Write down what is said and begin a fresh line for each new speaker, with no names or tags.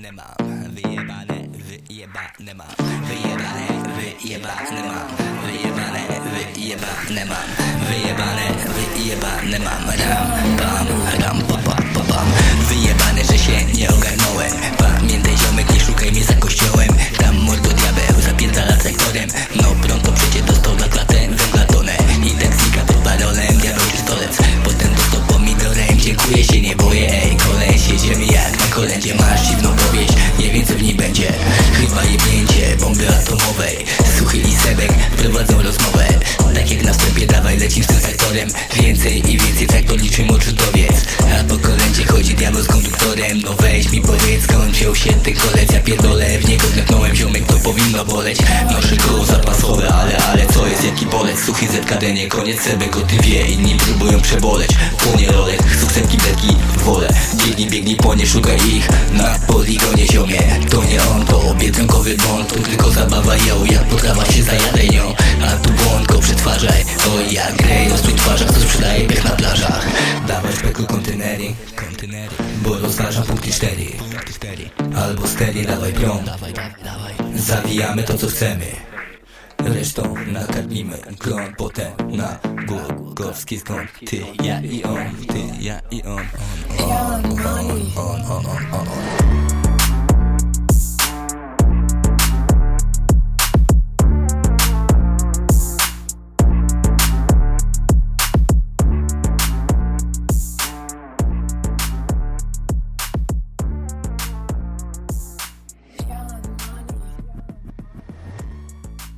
nemám, vyjebané, vyjeba nemám, vyjebané, vyjeba nemám, vyjebané, vyjeba nemám, vyjebané, vyjeba nemám, dám, dám, dám, nie co w niej będzie, chyba jebnięcie bomby atomowej, Suchy i Sebek prowadzą rozmowę, tak jak na wstępie dawaj lecim z tym sektorem, więcej i więcej tak to liczymy odrzutowiec, a po kolędzie chodzi diabeł z konduktorem, no weź mi powiedz, skąd wziął się ten kolec, ja pierdolę, w niego zlepnąłem ziomek, to powinno boleć, noszę ale, ale jaki bolec, suchy ZKD, nie koniec o ty wie, inni próbują przeboleć, płonie rolek, sukcepki beki, wolę, biegnij, biegnij, płonie, szukaj ich, na poligonie ziomie, to nie on, to obiecankowy błąd, to tylko zabawa ją, jak potrawa się zajadaj nią, a tu błąd go przetwarzaj, oj jak grej, ostrój twarzach, co sprzedaje pech na plażach, dawać peku kontenery, kontenery, bo rozważam punkty 4, punkty 4, albo stery, dawaj prąd, zawijamy to co chcemy. Resztą nakarmimy klon potem na Głogowski skąd Ty, ja i on, ty, ja i on, on, on, on, on, on.